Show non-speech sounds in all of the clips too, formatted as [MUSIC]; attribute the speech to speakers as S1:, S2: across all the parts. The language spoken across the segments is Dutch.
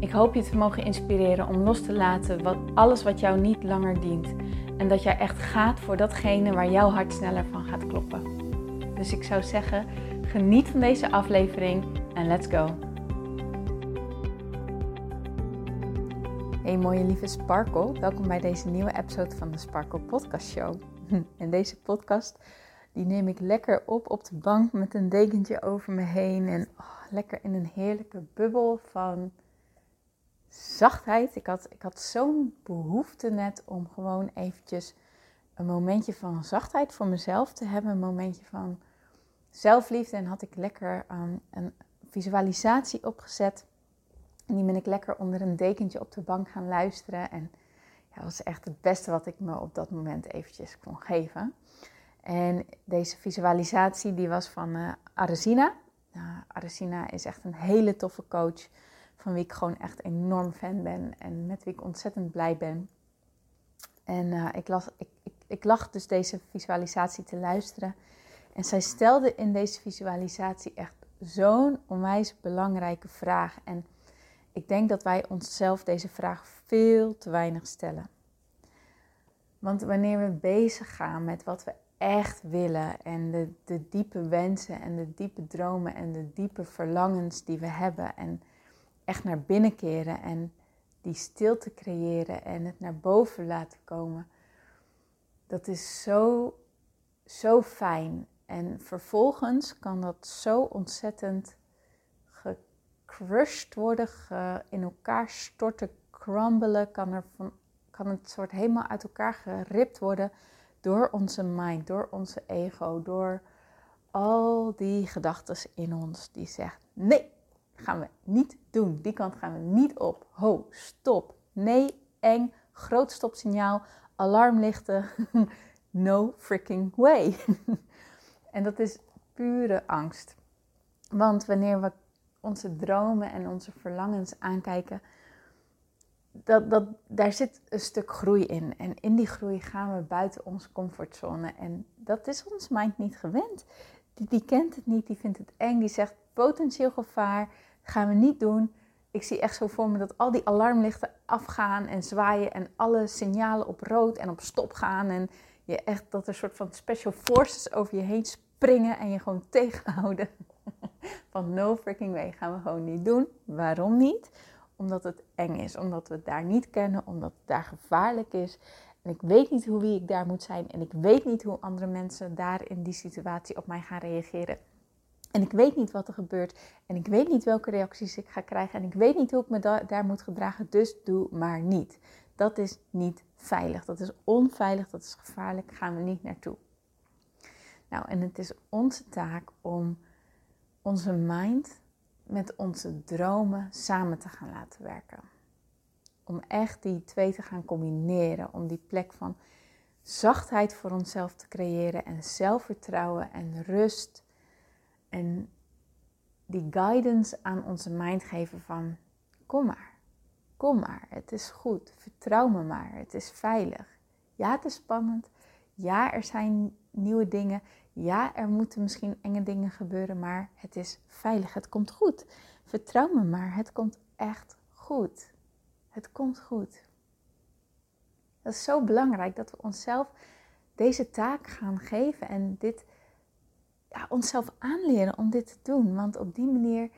S1: Ik hoop je te mogen inspireren om los te laten wat, alles wat jou niet langer dient. En dat jij echt gaat voor datgene waar jouw hart sneller van gaat kloppen. Dus ik zou zeggen, geniet van deze aflevering en let's go. Hey mooie lieve Sparkle, welkom bij deze nieuwe episode van de Sparkle Podcast Show. [LAUGHS] En deze podcast die neem ik lekker op op de bank met een dekentje over me heen en oh, lekker in een heerlijke bubbel van zachtheid. Ik had, ik had zo'n behoefte net om gewoon eventjes een momentje van zachtheid voor mezelf te hebben. Een momentje van zelfliefde. En had ik lekker um, een visualisatie opgezet. En die ben ik lekker onder een dekentje op de bank gaan luisteren. En ja, dat was echt het beste wat ik me op dat moment eventjes kon geven. En deze visualisatie die was van uh, Aresina. Nou, Aresina is echt een hele toffe coach van wie ik gewoon echt enorm fan ben en met wie ik ontzettend blij ben. En uh, ik, las, ik, ik, ik lag dus deze visualisatie te luisteren. En zij stelde in deze visualisatie echt zo'n onwijs belangrijke vraag. En ik denk dat wij onszelf deze vraag veel te weinig stellen. Want wanneer we bezig gaan met wat we echt willen en de, de diepe wensen en de diepe dromen en de diepe verlangens die we hebben en echt naar binnen keren en die stilte creëren en het naar boven laten komen. Dat is zo, zo fijn. En vervolgens kan dat zo ontzettend gecrushed worden, in elkaar storten, crumbelen. Kan, er van, kan het soort helemaal uit elkaar geript worden door onze mind, door onze ego, door al die gedachten in ons die zegt: nee, gaan we niet doen. Die kant gaan we niet op. Ho, stop. Nee, eng, groot stopsignaal, alarmlichten. [LAUGHS] no freaking way. [LAUGHS] en dat is pure angst. Want wanneer we onze dromen en onze verlangens aankijken, dat, dat, daar zit een stuk groei in. En in die groei gaan we buiten onze comfortzone. En dat is ons mind niet gewend. Die, die kent het niet, die vindt het eng, die zegt potentieel gevaar gaan we niet doen. Ik zie echt zo voor me dat al die alarmlichten afgaan en zwaaien en alle signalen op rood en op stop gaan. En je echt dat er een soort van special forces over je heen springen en je gewoon tegenhouden. [LAUGHS] Van no freaking way gaan we gewoon niet doen. Waarom niet? Omdat het eng is, omdat we het daar niet kennen, omdat het daar gevaarlijk is. En ik weet niet hoe wie ik daar moet zijn en ik weet niet hoe andere mensen daar in die situatie op mij gaan reageren. En ik weet niet wat er gebeurt. En ik weet niet welke reacties ik ga krijgen. En ik weet niet hoe ik me daar moet gedragen. Dus doe maar niet. Dat is niet veilig. Dat is onveilig. Dat is gevaarlijk. Gaan we niet naartoe. Nou, en het is onze taak om onze mind met onze dromen samen te gaan laten werken. Om echt die twee te gaan combineren. Om die plek van zachtheid voor onszelf te creëren. En zelfvertrouwen en rust en die guidance aan onze mind geven van kom maar, kom maar, het is goed, vertrouw me maar, het is veilig. Ja, het is spannend. Ja, er zijn nieuwe dingen. Ja, er moeten misschien enge dingen gebeuren, maar het is veilig, het komt goed. Vertrouw me maar, het komt echt goed. Het komt goed. Dat is zo belangrijk dat we onszelf deze taak gaan geven en dit onszelf aanleren om dit te doen. Want op die manier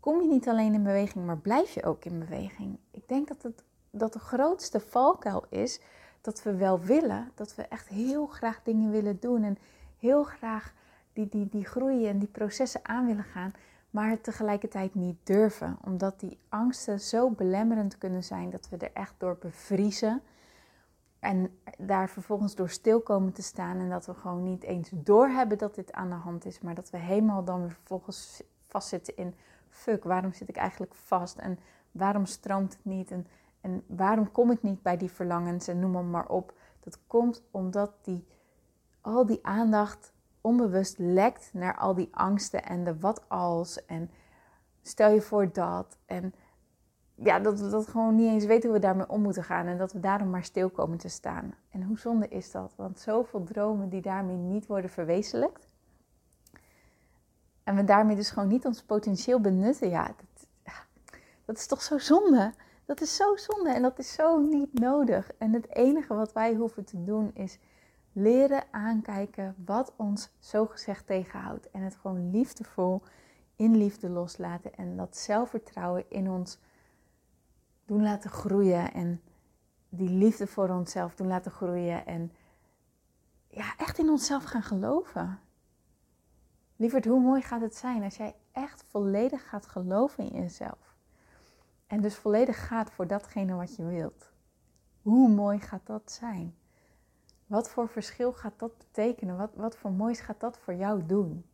S1: kom je niet alleen in beweging, maar blijf je ook in beweging. Ik denk dat, het, dat de grootste valkuil is dat we wel willen, dat we echt heel graag dingen willen doen en heel graag die, die, die groeien en die processen aan willen gaan, maar tegelijkertijd niet durven, omdat die angsten zo belemmerend kunnen zijn dat we er echt door bevriezen en daar vervolgens door stil komen te staan en dat we gewoon niet eens doorhebben dat dit aan de hand is, maar dat we helemaal dan weer vervolgens vastzitten in fuck, waarom zit ik eigenlijk vast? En waarom stroomt het niet? En, en waarom kom ik niet bij die verlangens? En noem maar op. Dat komt omdat die, al die aandacht onbewust lekt naar al die angsten en de wat als en stel je voor dat. En ja, dat we dat gewoon niet eens weten hoe we daarmee om moeten gaan. En dat we daarom maar stil komen te staan. En hoe zonde is dat? Want zoveel dromen die daarmee niet worden verwezenlijkt. En we daarmee dus gewoon niet ons potentieel benutten. Ja, dat, dat is toch zo zonde? Dat is zo zonde en dat is zo niet nodig. En het enige wat wij hoeven te doen is leren aankijken wat ons zogezegd tegenhoudt. En het gewoon liefdevol in liefde loslaten. En dat zelfvertrouwen in ons doen laten groeien en die liefde voor onszelf doen laten groeien en ja, echt in onszelf gaan geloven. Lieverd, hoe mooi gaat het zijn als jij echt volledig gaat geloven in jezelf. En dus volledig gaat voor datgene wat je wilt. Hoe mooi gaat dat zijn? Wat voor verschil gaat dat betekenen? Wat, wat voor moois gaat dat voor jou doen?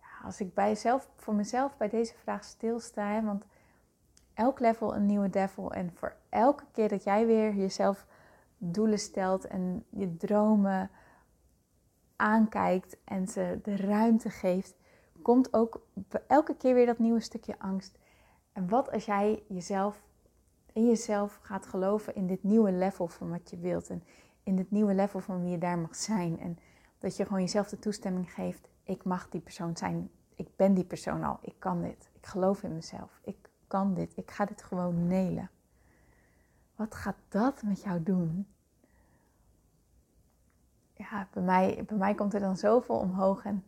S1: Ja, als ik bij voor mezelf bij deze vraag stilsta, want elk level een nieuwe devil. En voor elke keer dat jij weer jezelf doelen stelt en je dromen aankijkt en ze de ruimte geeft, komt ook elke keer weer dat nieuwe stukje angst. En wat als jij jezelf in jezelf gaat geloven in dit nieuwe level van wat je wilt en in dit nieuwe level van wie je daar mag zijn. En dat je gewoon jezelf de toestemming geeft, ik mag die persoon zijn, ik ben die persoon al, ik kan dit, ik geloof in mezelf, ik kan dit. Ik ga dit gewoon nelen. Wat gaat dat met jou doen? Ja, bij mij, bij mij komt er dan zoveel omhoog en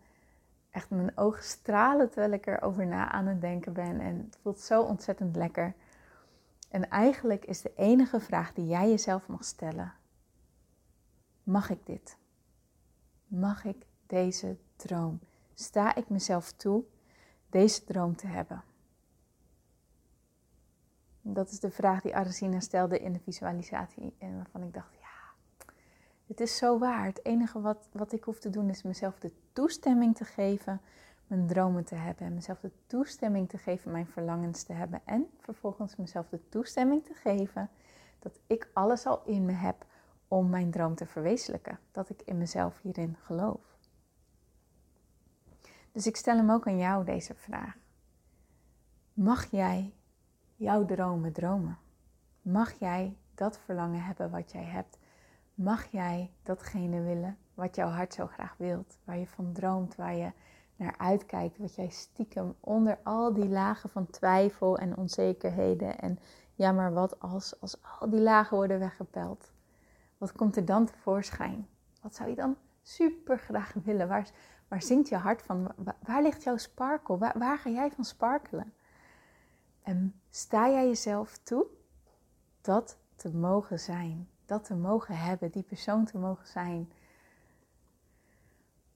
S1: echt mijn ogen stralen terwijl ik erover na aan het denken ben. En het voelt zo ontzettend lekker. En eigenlijk is de enige vraag die jij jezelf mag stellen: Mag ik dit? Mag ik deze droom? Sta ik mezelf toe deze droom te hebben? Dat is de vraag die Aresina stelde in de visualisatie. En waarvan ik dacht, ja, het is zo waar. Het enige wat, wat ik hoef te doen is mezelf de toestemming te geven mijn dromen te hebben. En mezelf de toestemming te geven mijn verlangens te hebben. En vervolgens mezelf de toestemming te geven dat ik alles al in me heb om mijn droom te verwezenlijken. Dat ik in mezelf hierin geloof. Dus ik stel hem ook aan jou deze vraag. Mag jij jouw dromen dromen? Mag jij dat verlangen hebben wat jij hebt? Mag jij datgene willen wat jouw hart zo graag wilt? Waar je van droomt, waar je naar uitkijkt, wat jij stiekem onder al die lagen van twijfel en onzekerheden en ja, maar wat als, als al die lagen worden weggepeld? Wat komt er dan tevoorschijn? Wat zou je dan super graag willen? Waar, waar zingt je hart van? Waar, ligt jouw sparkle? Waar, waar ga jij van sparkelen? En sta jij jezelf toe dat te mogen zijn, dat te mogen hebben, die persoon te mogen zijn,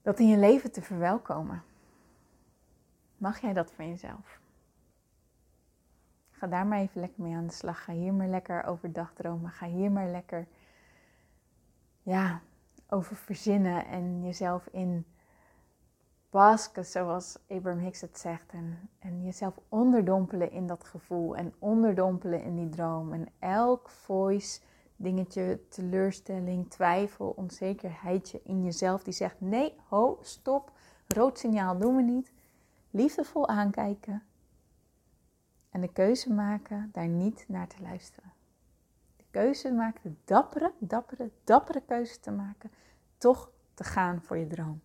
S1: dat in je leven te verwelkomen? Mag jij dat van jezelf? Ga daar maar even lekker mee aan de slag. Ga hier maar lekker over dagdromen. Ga hier maar lekker ja, over verzinnen en jezelf in basken, zoals Abraham Hicks het zegt. En, en jezelf onderdompelen in dat gevoel en onderdompelen in die droom. En elk voice, dingetje, teleurstelling, twijfel, onzekerheidje in jezelf die zegt: nee, ho, stop, rood signaal doen we niet. Liefdevol aankijken en de keuze maken daar niet naar te luisteren. De keuze maken, de dappere, dappere, dappere keuze te maken, toch te gaan voor je droom.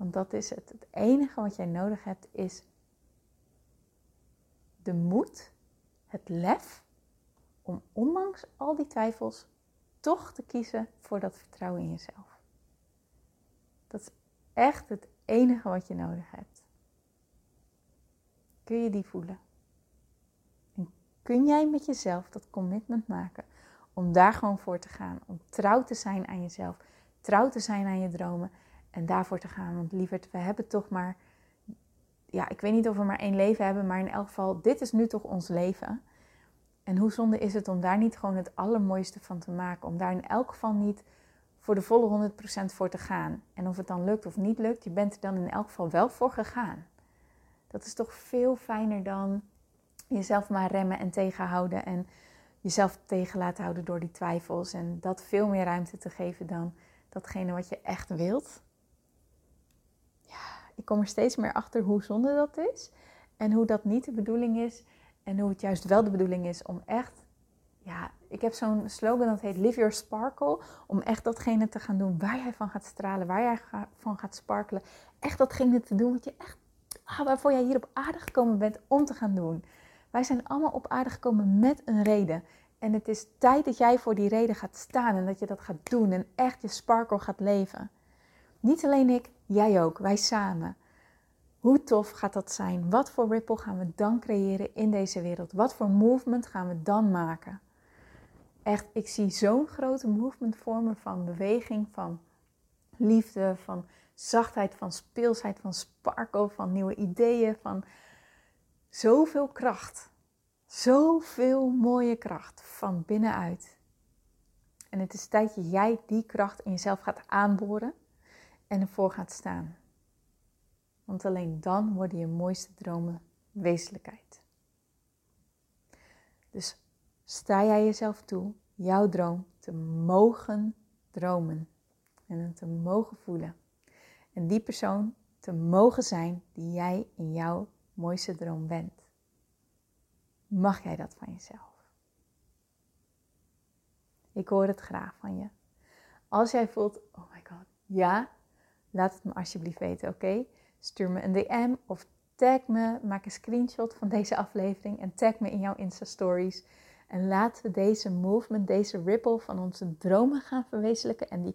S1: Want dat is het. Het enige wat jij nodig hebt is de moed, het lef om ondanks al die twijfels toch te kiezen voor dat vertrouwen in jezelf. Dat is echt het enige wat je nodig hebt. Kun je die voelen? En kun jij met jezelf dat commitment maken om daar gewoon voor te gaan, om trouw te zijn aan jezelf, trouw te zijn aan je dromen en daarvoor te gaan. Want lieverd, we hebben toch maar, ja, ik weet niet of we maar één leven hebben, maar in elk geval, dit is nu toch ons leven. En hoe zonde is het om daar niet gewoon het allermooiste van te maken? Om daar in elk geval niet voor de volle 100% voor te gaan. En of het dan lukt of niet lukt, je bent er dan in elk geval wel voor gegaan. Dat is toch veel fijner dan jezelf maar remmen en tegenhouden en jezelf tegen laten houden door die twijfels en dat veel meer ruimte te geven dan datgene wat je echt wilt. Ja, ik kom er steeds meer achter hoe zonde dat is en hoe dat niet de bedoeling is en hoe het juist wel de bedoeling is om echt, ja, ik heb zo'n slogan dat heet Live Your Sparkle, om echt datgene te gaan doen waar jij van gaat stralen, waar jij van gaat sparkelen. Echt datgene te doen wat je echt, ah, waarvoor jij hier op aarde gekomen bent om te gaan doen. Wij zijn allemaal op aarde gekomen met een reden. En het is tijd dat jij voor die reden gaat staan en dat je dat gaat doen en echt je sparkle gaat leven. Niet alleen ik, jij ook, wij samen. Hoe tof gaat dat zijn? Wat voor ripple gaan we dan creëren in deze wereld? Wat voor movement gaan we dan maken? Echt, ik zie zo'n grote movement vormen van beweging, van liefde, van zachtheid, van speelsheid, van sparkle, van nieuwe ideeën, van zoveel kracht. Zoveel mooie kracht van binnenuit. En het is tijd dat jij die kracht in jezelf gaat aanboren en ervoor gaat staan. Want alleen dan worden je mooiste dromen wezenlijkheid. Dus sta jij jezelf toe jouw droom te mogen dromen en het te mogen voelen. En die persoon te mogen zijn die jij in jouw mooiste droom bent. Mag jij dat van jezelf? Ik hoor het graag van je. Als jij voelt, oh my god, ja, laat het me alsjeblieft weten, oké? Stuur me een DM of tag me, maak een screenshot van deze aflevering en tag me in jouw Insta Stories. En laten we deze movement, deze ripple van onze dromen gaan verwezenlijken. En die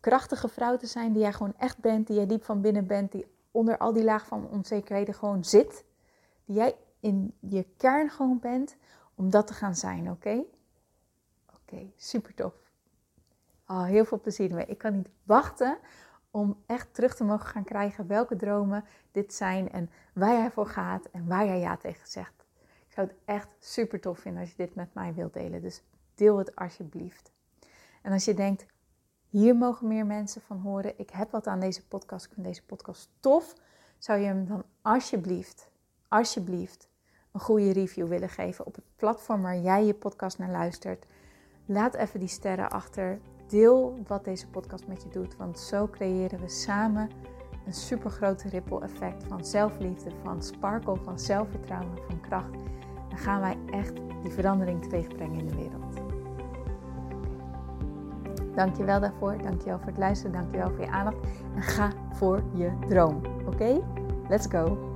S1: krachtige vrouw te zijn die jij gewoon echt bent, die jij diep van binnen bent, die onder al die laag van onzekerheden gewoon zit. Die jij in je kern gewoon bent, om dat te gaan zijn, oké? Oké, super tof. Oh, heel veel plezier ermee. Ik kan niet wachten om echt terug te mogen gaan krijgen welke dromen dit zijn en waar jij voor gaat en waar jij ja tegen zegt. Ik zou het echt super tof vinden als je dit met mij wilt delen. Dus deel het alsjeblieft. En als je denkt, hier mogen meer mensen van horen. Ik heb wat aan deze podcast. Ik vind deze podcast tof. Zou je hem dan alsjeblieft, alsjeblieft een goede review willen geven op het platform waar jij je podcast naar luistert? Laat even die sterren achter. Deel wat deze podcast met je doet, want zo creëren we samen een super grote ripple effect van zelfliefde, van sparkle, van zelfvertrouwen, van kracht. Dan gaan wij echt die verandering teweegbrengen in de wereld. Dankjewel daarvoor, dankjewel voor het luisteren, dankjewel voor je aandacht en ga voor je droom. Oké? Let's go!